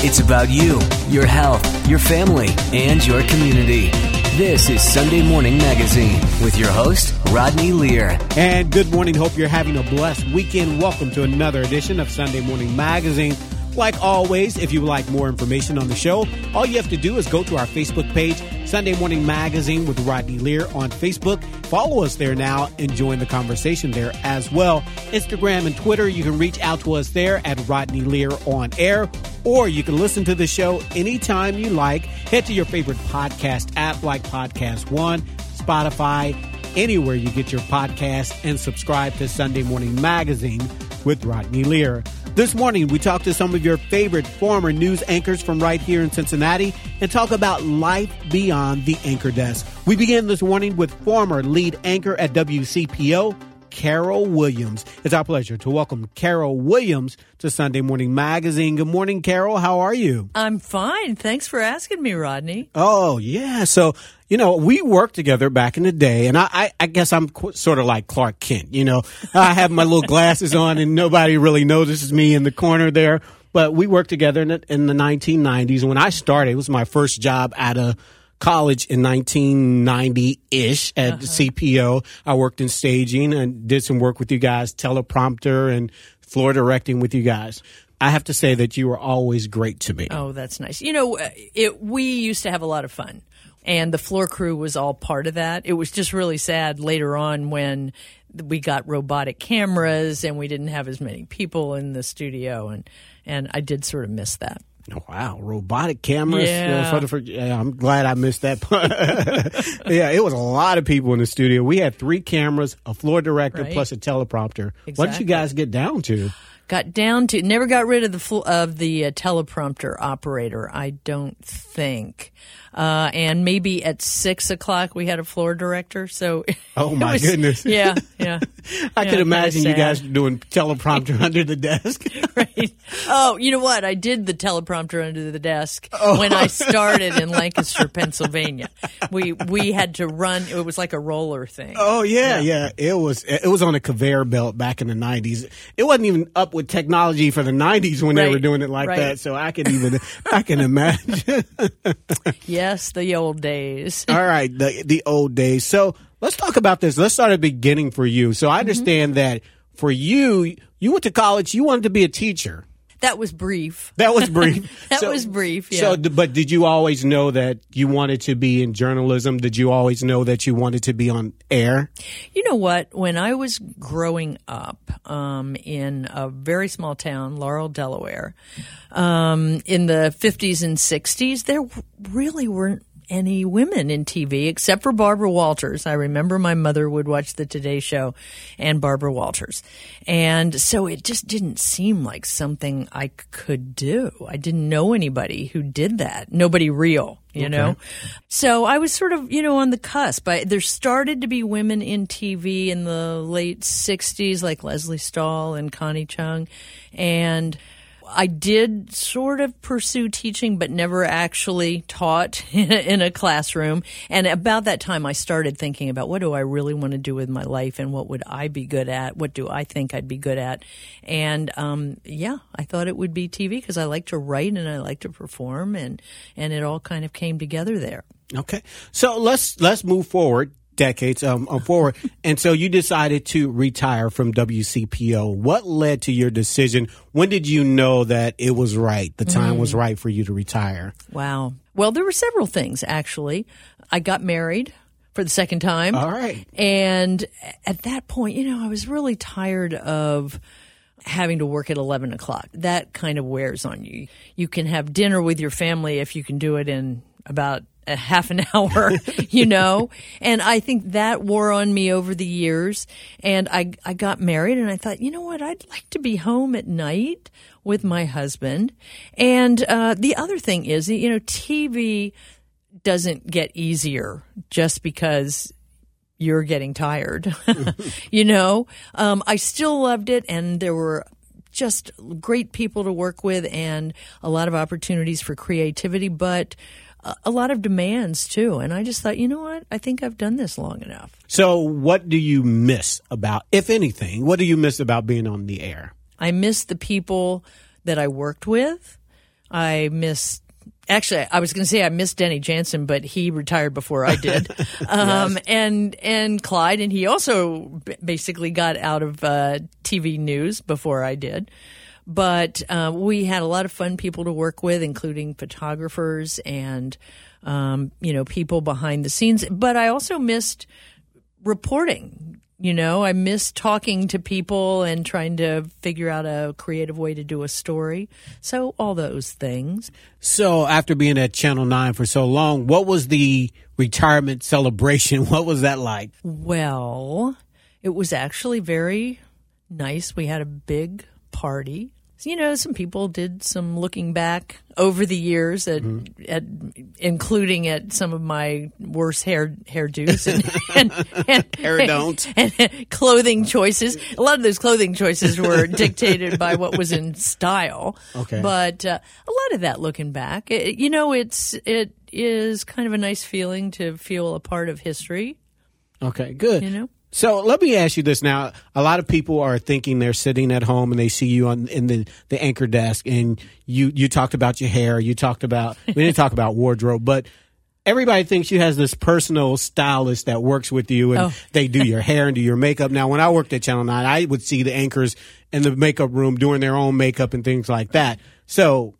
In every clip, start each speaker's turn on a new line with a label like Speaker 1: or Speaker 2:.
Speaker 1: It's about you, your health, your family, and your community. This is Sunday Morning Magazine with your host, Rodney Lear.
Speaker 2: And good morning. Hope you're having a blessed weekend. Welcome to another edition of Sunday Morning Magazine. Like always, if you would like more information on the show, all you have to do is go to our Facebook page, Sunday Morning Magazine with Rodney Lear on Facebook. Follow us there now and join the conversation there as well. Instagram and Twitter, you can reach out to us there at Rodney Lear on air, or you can listen to the show anytime you like. Head to your favorite podcast app like Podcast One, Spotify, anywhere you get your podcast, and subscribe to Sunday Morning Magazine with Rodney Lear. This morning, we talked to some of your favorite former news anchors from right here in Cincinnati and talk about life beyond the anchor desk. We begin this morning with former lead anchor at WCPO, Carol Williams. It's our pleasure to welcome Carol Williams to Sunday Morning Magazine. Good morning, Carol. How are you?
Speaker 3: I'm fine. Thanks for asking me, Rodney.
Speaker 2: Oh, yeah. So, you know, we worked together back in the day, and I, I, I guess I'm qu- sort of like Clark Kent. You know, I have my little glasses on, and nobody really notices me in the corner there. But we worked together in the, in the 1990s. When I started, it was my first job at a college in 1990 ish at uh-huh. CPO. I worked in staging and did some work with you guys, teleprompter and floor directing with you guys. I have to say that you were always great to me.
Speaker 3: Oh, that's nice. You know, uh, it, we used to have a lot of fun, and the floor crew was all part of that. It was just really sad later on when we got robotic cameras and we didn't have as many people in the studio, and and I did sort of miss that.
Speaker 2: Wow, robotic cameras.
Speaker 3: Yeah.
Speaker 2: the, for, yeah, I'm glad I missed that part. yeah, it was a lot of people in the studio. We had three cameras, a floor director,
Speaker 3: Right.
Speaker 2: plus a teleprompter. What did you guys get down to?
Speaker 3: Got down to never got rid of the of the uh, teleprompter operator. I don't think. Uh, and maybe at six o'clock we had a floor director. So
Speaker 2: Oh, my
Speaker 3: was-
Speaker 2: goodness.
Speaker 3: Yeah, yeah.
Speaker 2: I
Speaker 3: Yeah,
Speaker 2: could imagine you guys doing teleprompter under the desk.
Speaker 3: right. Oh, you know what? I did the teleprompter under the desk
Speaker 2: Oh.
Speaker 3: when I started in Lancaster, Pennsylvania. We we had to run. It was like a roller thing.
Speaker 2: Oh yeah, yeah, It was it was on a conveyor belt back in the nineties. It wasn't even up with technology for the nineties when they were doing it like
Speaker 3: right.
Speaker 2: that. So I can even I can imagine.
Speaker 3: Yes, the old days.
Speaker 2: All right, the the old days. So let's talk about this. Let's start at the beginning for you. So I mm-hmm. understand that for you, you went to college. You wanted to be a teacher.
Speaker 3: That was brief.
Speaker 2: That was brief.
Speaker 3: That was brief, yeah.
Speaker 2: So, but did you always know that you wanted to be in journalism? Did you always know that you wanted to be on air?
Speaker 3: You know what? When I was growing up um, in a very small town, Laurel, Delaware, um, in the 50s and 60s, there really weren't any women in TV except for Barbara Walters. I remember my mother would watch the Today Show and Barbara Walters. And so it just didn't seem like something I could do. I didn't know anybody who did that. Nobody real, you know? So I was sort of, you know, on the cusp. I, there started to be women in TV in the late 60s, like Lesley Stahl and Connie Chung. And I did sort of pursue teaching, but never actually taught in a, classroom. And about that time, I started thinking about what do I really want to do with my life and what would I be good at? What do I think I'd be good at? And um, yeah, I thought it would be TV because I like to write and I like to perform, and and it all kind of came together there.
Speaker 2: Okay, so let's let's move forward decades um, um, forward, and so you decided to retire from WCPO. What led to your decision? When did you know that it was right? The time was right for you to retire.
Speaker 3: Wow. Well, there were several things actually. I got married for the second time.
Speaker 2: All right.
Speaker 3: And at that point, you know, I was really tired of having to work at 11 o'clock. That kind of wears on you. You can have dinner with your family if you can do it in about a half an hour, you know? And I think that wore on me over the years. And I, I got married and I thought, you know what? I'd like to be home at night with my husband. And uh, the other thing is, you know, TV doesn't get easier just because you're getting tired. you know, um, I still loved it, and there were just great people to work with and a lot of opportunities for creativity, but a- lot of demands too. And I just thought, you know what? I think I've done this long enough.
Speaker 2: So, what do you miss about, if anything, what do you miss about being on the air?
Speaker 3: I miss the people that I worked with. I miss. Actually, I was going to say I missed Denny Janson, but he retired before I did. um, yes. And and Clyde, and he also basically got out of uh, TV news before I did. But uh, we had a lot of fun people to work with, including photographers and um, you know people behind the scenes. But I also missed reporting you know, I miss talking to people and trying to figure out a creative way to do a story. So, all those things.
Speaker 2: So, after being at Channel 9 for so long, what was the retirement celebration? What was that like?
Speaker 3: Well, it was actually very nice. We had a big party you know, some people did some looking back over the years at, mm-hmm. at including at some of my worst hair hairdos and,
Speaker 2: and, and hair don't
Speaker 3: and, and, clothing choices. A lot of those clothing choices were dictated by what was in style.
Speaker 2: Okay,
Speaker 3: but uh, a lot of that looking back, it, you know, it's it is kind of a nice feeling to feel a part of history.
Speaker 2: Okay, good.
Speaker 3: You know,
Speaker 2: so let me ask you this now. A lot of people are thinking they're sitting at home and they see you on in the, the anchor desk and you, you talked about your hair. You talked about, we didn't talk about wardrobe, but everybody thinks you has this personal stylist that works with you and oh. they do your hair and do your makeup. Now, when I worked at Channel 9, I would see the anchors in the makeup room doing their own makeup and things like that. So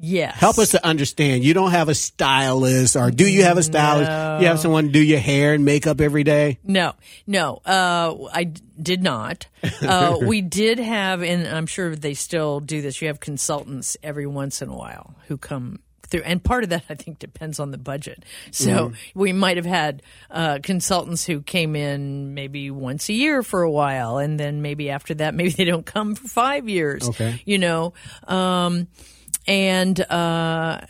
Speaker 3: Yes.
Speaker 2: Help us to understand. You don't have a stylist, or do you have a stylist? No. You have someone do your hair and makeup every day?
Speaker 3: No, no. Uh, I did not. Uh, we did have, and I'm sure they still do this. You have consultants every once in a while who come through, and part of that I think depends on the budget. So mm we might have had uh, consultants who came in maybe once a year for a while, and then maybe after that, maybe they don't come for five years.
Speaker 2: Okay,
Speaker 3: you know. Um, and uh,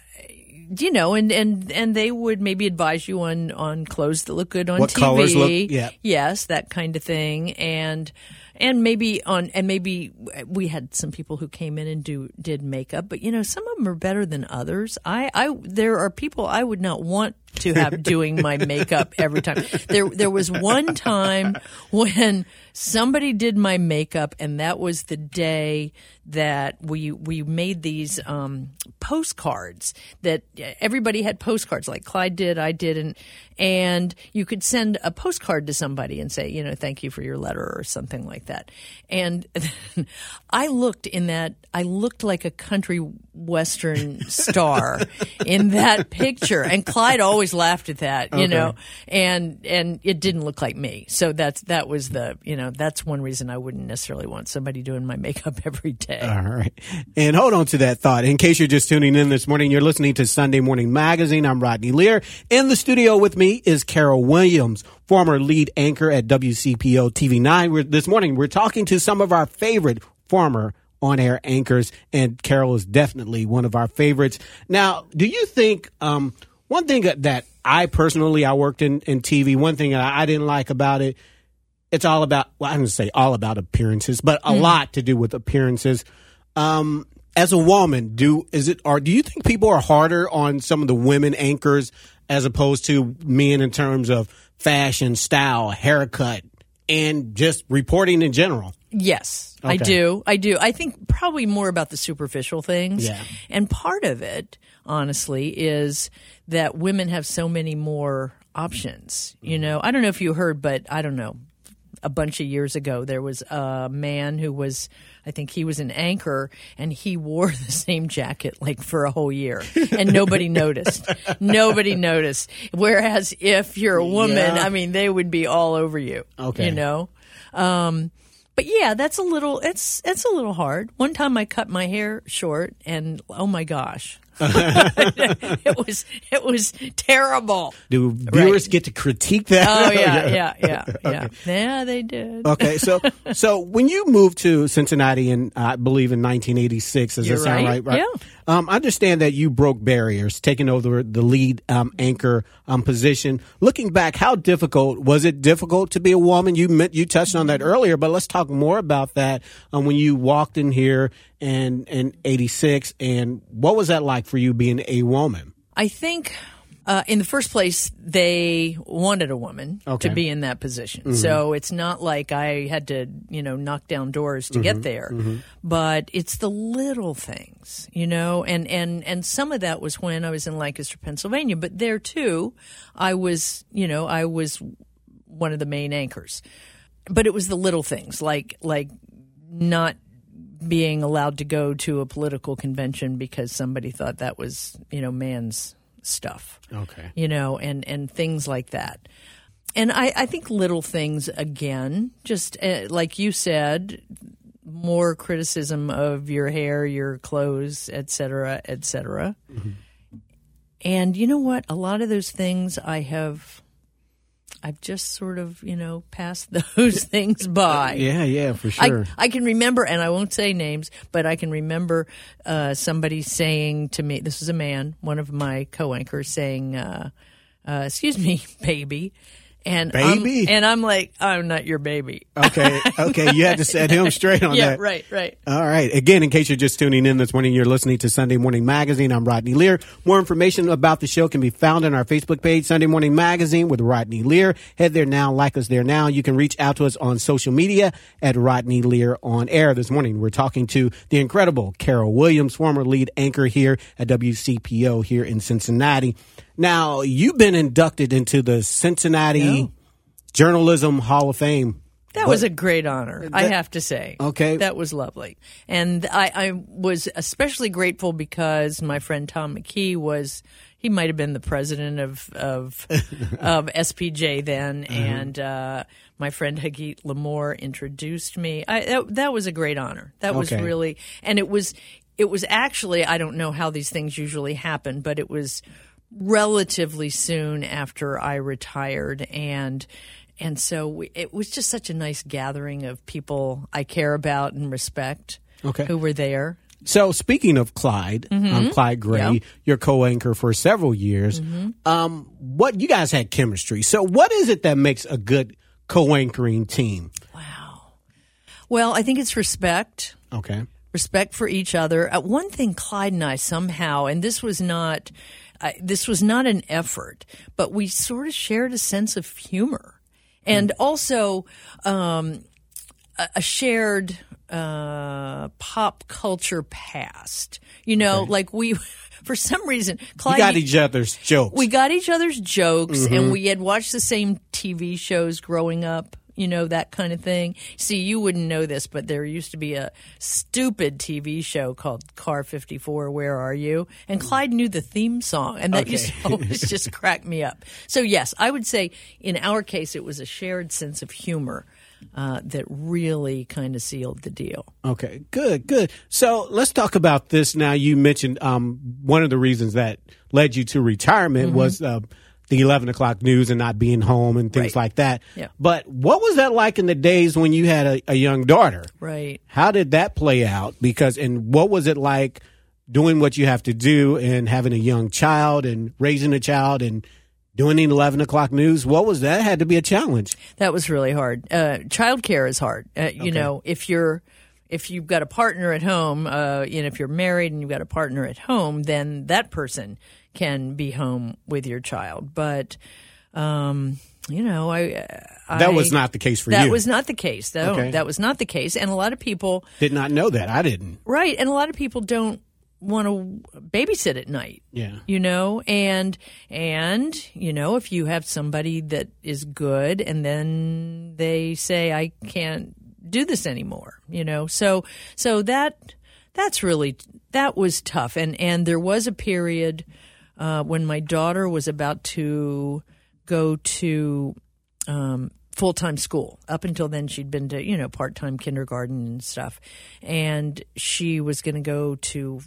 Speaker 3: you know, and, and and they would maybe advise you on on clothes that look good on
Speaker 2: what
Speaker 3: TV.
Speaker 2: Colors look, yeah.
Speaker 3: Yes, that kind of thing, and and maybe on and maybe we had some people who came in and do did makeup, but you know, some of them are better than others. I I there are people I would not want to have doing my makeup every time. There there was one time when somebody did my makeup and that was the day that we we made these um, postcards that everybody had postcards like Clyde did, I did, and and you could send a postcard to somebody and say, you know, thank you for your letter or something like that. And I looked in that, I looked like a country western star in that picture, and Clyde always laughed at that, you okay. know, and and it didn't look like me. So that's that was the you know that's one reason I wouldn't necessarily want somebody doing my makeup every day.
Speaker 2: All right. And hold on to that thought. In case you're just tuning in this morning, you're listening to Sunday Morning Magazine. I'm Rodney Lear. In the studio with me is Carol Williams, former lead anchor at WCPO TV9. We're, this morning, we're talking to some of our favorite former on air anchors, and Carol is definitely one of our favorites. Now, do you think, um, one thing that I personally, I worked in, in TV, one thing that I didn't like about it it's all about well, I don't say all about appearances, but a mm. lot to do with appearances. Um, as a woman, do is it or do you think people are harder on some of the women anchors as opposed to men in terms of fashion, style, haircut, and just reporting in general?
Speaker 3: Yes, okay. I do. I do. I think probably more about the superficial things.
Speaker 2: Yeah.
Speaker 3: And part of it, honestly, is that women have so many more options. You know, I don't know if you heard, but I don't know a bunch of years ago. There was a man who was, I think he was an anchor, and he wore the same jacket like for a whole year, and nobody noticed. Nobody noticed. Whereas if you're a woman, yeah. I mean, they would be all over you.
Speaker 2: Okay,
Speaker 3: you know. Um, but yeah, that's a little. It's it's a little hard. One time I cut my hair short, and oh my gosh, it was it was terrible.
Speaker 2: Do viewers right. get to critique that?
Speaker 3: Oh yeah, yeah, yeah, yeah. Okay. Yeah, they did.
Speaker 2: okay, so so when you moved to Cincinnati in I believe in 1986, does
Speaker 3: You're
Speaker 2: that sound
Speaker 3: right?
Speaker 2: right? Yeah. Um, I understand that you broke barriers, taking over the lead um, anchor um, position. Looking back, how difficult was it? Difficult to be a woman? You met, you touched on that earlier, but let's talk more about that. Um, when you walked in here and in '86, and what was that like for you being a woman?
Speaker 3: I think Uh, in the first place, they wanted a woman
Speaker 2: Okay.
Speaker 3: to be in that position. Mm-hmm. So it's not like I had to, you know, knock down doors to get mm-hmm. there. Mm-hmm. But it's the little things, you know, and, and, and some of that was when I was in Lancaster, Pennsylvania. But there too, I was, you know, I was one of the main anchors. But it was the little things like like not being allowed to go to a political convention because somebody thought that was, you know, man's stuff.
Speaker 2: Okay.
Speaker 3: You know, and and things like that. And I, I think little things again, just uh, like you said, more criticism of your hair, your clothes, et cetera, et cetera. And you know what? A lot of those things I have, I've just sort of, you know, passed those things by.
Speaker 2: Yeah, yeah, for sure.
Speaker 3: I, I can remember, and I won't say names, but I can remember uh, somebody saying to me, this was a man, one of my co anchors, saying, uh, uh, Excuse me, baby. And I'm-
Speaker 2: Baby?
Speaker 3: and I'm like, I'm not your baby.
Speaker 2: okay, okay, you had to set him straight on
Speaker 3: yeah,
Speaker 2: that.
Speaker 3: right, right.
Speaker 2: All right. Again, in case you're just tuning in this morning, you're listening to Sunday Morning Magazine. I'm Rodney Lear. More information about the show can be found on our Facebook page, Sunday Morning Magazine with Rodney Lear. Head there now, like us there now. You can reach out to us on social media at Rodney Lear on air. This morning, we're talking to the incredible Carol Williams, former lead anchor here at WCPO here in Cincinnati. Now, you've been inducted into the Cincinnati
Speaker 3: No.
Speaker 2: Journalism Hall of Fame.
Speaker 3: That was a great honor, I have to say.
Speaker 2: Okay.
Speaker 3: That was lovely. And I, I was especially grateful because my friend Tom McKee was, he might have been the president of, of, of SPJ then. And uh, my friend Hagit Limor introduced me. I, that, that was a great honor. That was really, and it was, it was actually, I don't know how these things usually happen, but it was relatively soon after I retired and and so we, it was just such a nice gathering of people I care about and respect
Speaker 2: Okay.
Speaker 3: who were there.
Speaker 2: So speaking of Clyde, um, Clyde Gray,
Speaker 3: Mm-hmm.
Speaker 2: Your co-anchor for several years,
Speaker 3: Mm-hmm.
Speaker 2: um, what you guys had chemistry. So what is it that makes a good co-anchoring team? Wow.
Speaker 3: Well, I think it's respect.
Speaker 2: Okay.
Speaker 3: respect for each other. Uh, one thing Clyde and I somehow, and this was not, uh, this was not an effort, but we sort of shared a sense of humor, and also um, a, a shared uh, pop culture past. You know, like we, for some reason, Clyde.
Speaker 2: got each other's jokes.
Speaker 3: We got each other's jokes, and we had watched the same TV shows growing up. You know that kind of thing. See, you wouldn't know this, but there used to be a stupid TV show called Car 54. Where are you? And Clyde knew the theme song, and that used to always just crack me up. So yes, I would say in our case, it was a shared sense of humor uh, that really kind of sealed the deal.
Speaker 2: Okay, good, good. So let's talk about this now. You mentioned um, one of the reasons that led you to retirement
Speaker 3: Mm-hmm.
Speaker 2: was uh, the 11 o'clock news and not being home and things
Speaker 3: Right.
Speaker 2: like that.
Speaker 3: Yeah.
Speaker 2: But what was that like in the days when you had a, a young daughter?
Speaker 3: Right.
Speaker 2: How did that play out? Because, and what was it like doing what you have to do and having a young child and raising a child and doing the 11 o'clock news? What was that? Had to be a challenge.
Speaker 3: That was really hard. Uh, childcare is hard. Uh, you know, if you're if you've got a partner at home, uh, you know, if you're married and you've got a partner at home, then that person can be home with your child. But um, you know, I, I
Speaker 2: That was not the case for
Speaker 3: that
Speaker 2: you.
Speaker 3: That was not the case. though.
Speaker 2: Okay.
Speaker 3: that was not the case. And a lot of people,
Speaker 2: Did not know that. I didn't.
Speaker 3: right? And a lot of people don't want to babysit at night
Speaker 2: Yeah.
Speaker 3: you know and and you know if you have somebody that is good and then they say i can't do this anymore you know so so that that's really that was tough and and there was a period uh, when my daughter was about to go to um, full time school. Up until then, she'd been to you know part time kindergarten and stuff, and she was going to go to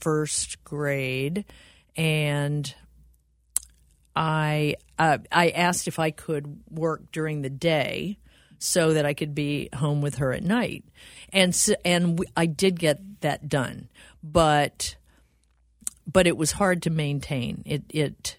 Speaker 3: first grade, and I uh, I asked if I could work during the day so that I could be home with her at night, and so, and we, I did get that done, but but it was hard to maintain it it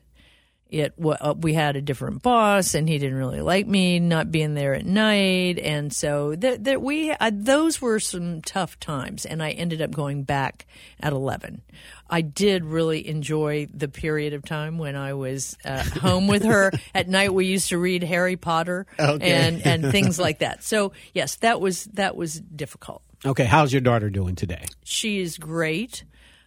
Speaker 3: it uh, we had a different boss and he didn't really like me not being there at night and so that that we uh, those were some tough times and I ended up going back at 11 I did really enjoy the period of time when I was uh, home with her. At night, we used to read Harry Potter
Speaker 2: Okay.
Speaker 3: and and things like that. So yes, that was that was difficult.
Speaker 2: Okay, how's your daughter doing today?
Speaker 3: She is great.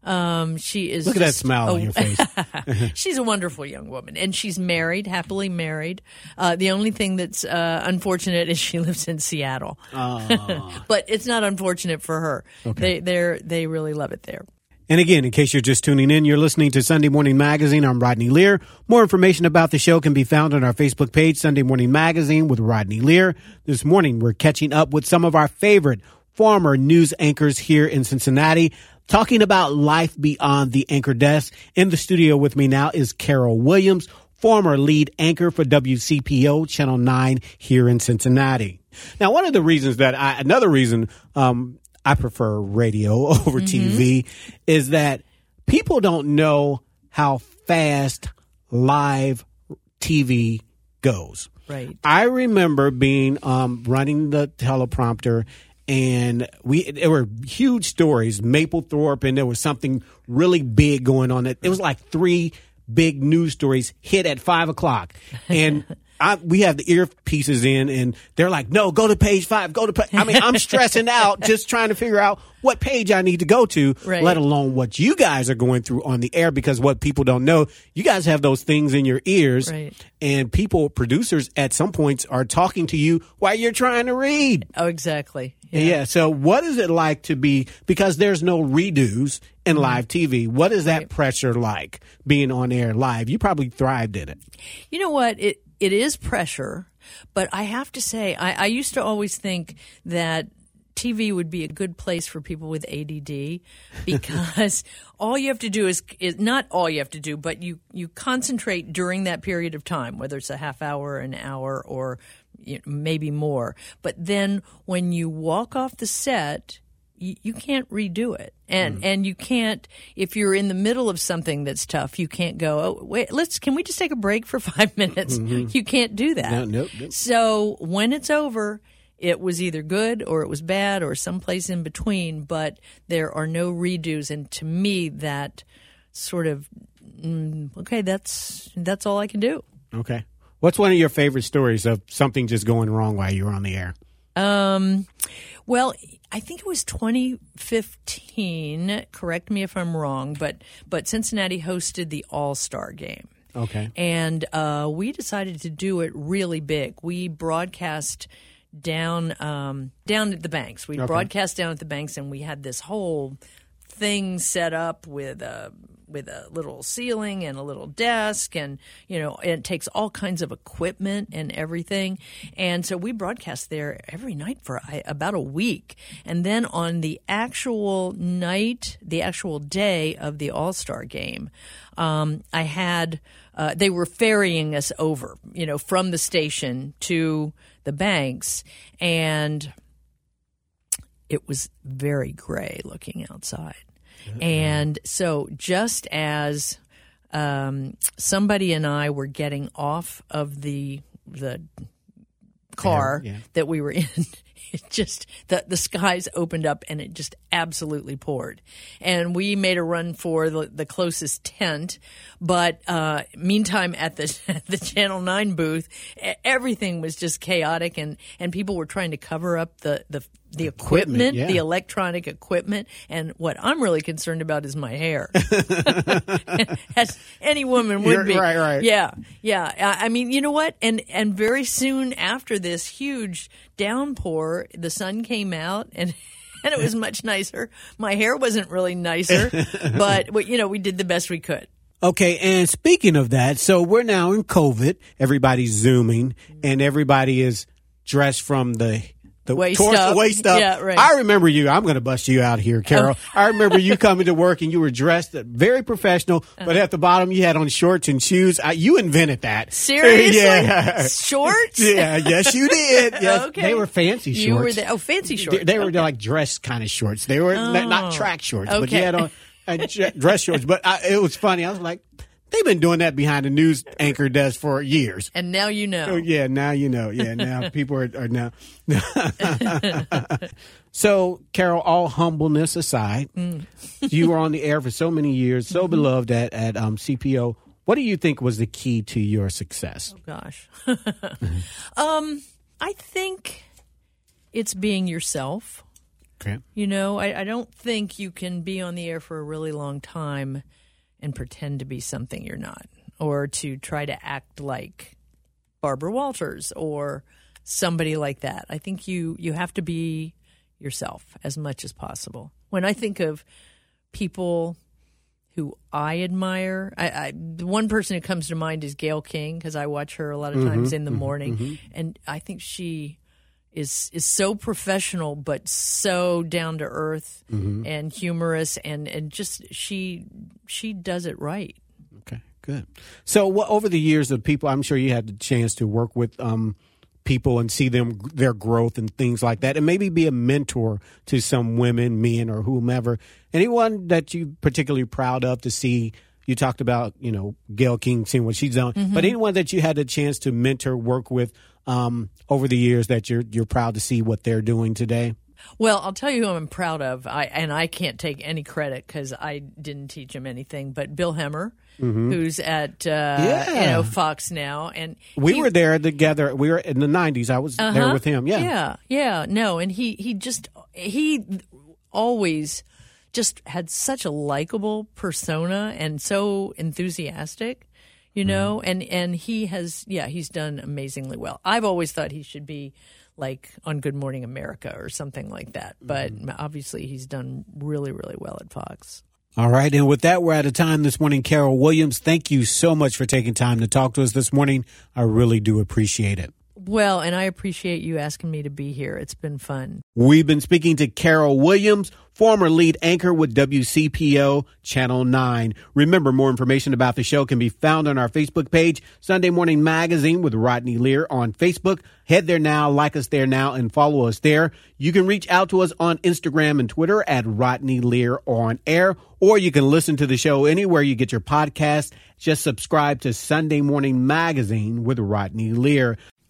Speaker 3: Um, she is.
Speaker 2: Look at that smile
Speaker 3: a-
Speaker 2: on your face.
Speaker 3: she's a wonderful young woman, and she's married, happily married. Uh, the only thing that's uh, unfortunate is she lives in Seattle, but it's not unfortunate for her. They they they really love it there.
Speaker 2: And again, in case you're just tuning in, you're listening to Sunday Morning Magazine. I'm Rodney Lear. More information about the show can be found on our Facebook page, Sunday Morning Magazine with Rodney Lear. This morning, we're catching up with some of our favorite former news anchors here in Cincinnati, talking about life beyond the anchor desk. In the studio with me now is Carol Williams, former lead anchor for WCPO Channel 9 here in Cincinnati. Now, one of the reasons that I, another reason, um, I prefer radio over TV is that people don't know how fast live TV goes.
Speaker 3: Right.
Speaker 2: I remember being um, running the teleprompter, and we there were huge stories. Mapplethorpe, and there was something really big going on. It, it was like three big news stories hit at five o'clock, and. I, we have the earpieces in, and they're like, "No, go to page five. Go to." Pa-. I mean, I'm stressing out just trying to figure out what page I need to go to,
Speaker 3: Right.
Speaker 2: let alone what you guys are going through on the air. Because what people don't know, you guys have those things in your ears,
Speaker 3: Right.
Speaker 2: and people, producers, at some points are talking to you while you're trying to read.
Speaker 3: Oh, exactly.
Speaker 2: Yeah. So, what is it like to be because there's no redos in
Speaker 3: Mm-hmm.
Speaker 2: live TV? What is that pressure like being on air live? You probably thrived in it.
Speaker 3: You know what? It it is pressure, but I have to say, I, I used to always think that TV would be a good place for people with ADD because all you have to do is, is not all you have to do, but you you concentrate during that period of time, whether it's a half hour, an hour, or maybe more. But then when you walk off the set, you, you can't redo it. And and you can't if you're in the middle of something that's tough you can't go oh wait let's can we just take a break for five minutes? You can't do that.
Speaker 2: No, nope, nope.
Speaker 3: so when it's over it was either good or it was bad or someplace in between but there are no redos. And to me that sort of mm, okay that's that's all i can do.
Speaker 2: Okay. What's one of your favorite stories of something just going wrong while you were on the air?
Speaker 3: Um, well, I think it was 2015. Correct me if I'm wrong, but but Cincinnati hosted the All Star Game.
Speaker 2: Okay.
Speaker 3: And uh, we decided to do it really big. We broadcast down um, down at the banks. We broadcast down at the banks, and we had this whole thing set up with a with a little ceiling and a little desk and you know it takes all kinds of equipment and everything. And so we broadcast there every night for about a week. And then on the actual night the actual day of the all-star game um, i had uh, they were ferrying us over you know from the station to the banks. And it was very gray looking outside. And so, just as um, somebody and I were getting off of the the car
Speaker 2: Yeah, yeah.
Speaker 3: that we were in, it just the the skies opened up and it just absolutely poured. And we made a run for the, the closest tent, but uh, meantime at the the Channel Nine booth, everything was just chaotic and and people were trying to cover up the the the equipment,
Speaker 2: yeah.
Speaker 3: the electronic equipment, and what I'm really concerned about is my hair. As any woman would
Speaker 2: You're-
Speaker 3: be.
Speaker 2: right, right.
Speaker 3: Yeah, yeah. I I mean, you know what? And and very soon after this huge downpour, the sun came out and. And it was much nicer. My hair wasn't really nicer, but you know we did the best we could.
Speaker 2: Okay, and speaking of that, so we're now in COVID. Everybody's zooming, and everybody is dressed from the the
Speaker 3: Waist
Speaker 2: torso-
Speaker 3: up.
Speaker 2: waist up.
Speaker 3: Yeah, right.
Speaker 2: I remember you. I'm going to bust you out here, Carol. I remember you coming to work and you were dressed very professional, but
Speaker 3: Uh-huh.
Speaker 2: at the bottom you had on shorts and shoes. I, you invented that.
Speaker 3: Seriously,
Speaker 2: yeah.
Speaker 3: shorts.
Speaker 2: Yeah, yes, you did. Yes,
Speaker 3: Okay.
Speaker 2: they were fancy shorts.
Speaker 3: You were the, Oh, fancy shorts.
Speaker 2: They, were
Speaker 3: Okay.
Speaker 2: like dress kind of shorts. They were not, not
Speaker 3: Oh.
Speaker 2: track shorts, but you had on uh, dress shorts. But I, it was funny. I was like, They've been doing that behind the news anchor desk for years.
Speaker 3: And now you know.
Speaker 2: Oh, yeah, now you know. Yeah, now people are, are now. so, Carol, all humbleness aside, mm. you were on the air for so many years, so mm-hmm. beloved at, at um, CPO. What do you think was the key to your success?
Speaker 3: Oh, gosh. um, I think it's being yourself.
Speaker 2: Okay.
Speaker 3: You know, I, I don't think you can be on the air for a really long time and pretend to be something you're not, or to try to act like Barbara Walters or somebody like that. I think you you have to be yourself as much as possible. When I think of people who I admire, I, I the one person who comes to mind is Gayle King because I watch her a lot of times mm-hmm, in the mm-hmm, morning, mm-hmm. and I think she is is so professional but so down to earth mm-hmm. and humorous and and just she she does it right.
Speaker 2: Okay, good. So what, over the years of people, I'm sure you had the chance to work with um, people and see them their growth and things like that, and maybe be a mentor to some women, men, or whomever. Anyone that you particularly proud of to see. You talked about, you know, Gayle King, seeing what she's done, mm-hmm. but anyone that you had a chance to mentor, work with, um, over the years that you're you're proud to see what they're doing today?
Speaker 3: Well, I'll tell you who I'm proud of. I and I can't take any credit because I didn't teach him anything. But Bill Hemmer, mm-hmm. who's at uh, yeah. you know Fox now, and
Speaker 2: we he, were there together. We were in the '90s. I was uh-huh. there with him. Yeah,
Speaker 3: yeah, yeah. No, and he he just he always just had such a likable persona and so enthusiastic you mm-hmm. know, mm-hmm. and and he has yeah, he's done amazingly well. I've always thought he should be like on Good Morning America or something like that, but mm-hmm. obviously he's done really really well at Fox.
Speaker 2: All right, and with that, we're out of time this morning. Carol Williams, thank you so much for taking time to talk to us this morning. I really do appreciate it.
Speaker 3: Well, and I appreciate you asking me to be here. It's been fun.
Speaker 2: We've been speaking to Carol Williams, former lead anchor with WCPO Channel 9. Remember, more information about the show can be found on our Facebook page, Sunday Morning Magazine with Rodney Lear on Facebook. Head there now, like us there now, and follow us there. You can reach out to us on Instagram and Twitter at Rodney Lear on air, or you can listen to the show anywhere you get your podcast. Just subscribe to Sunday Morning Magazine with Rodney Lear.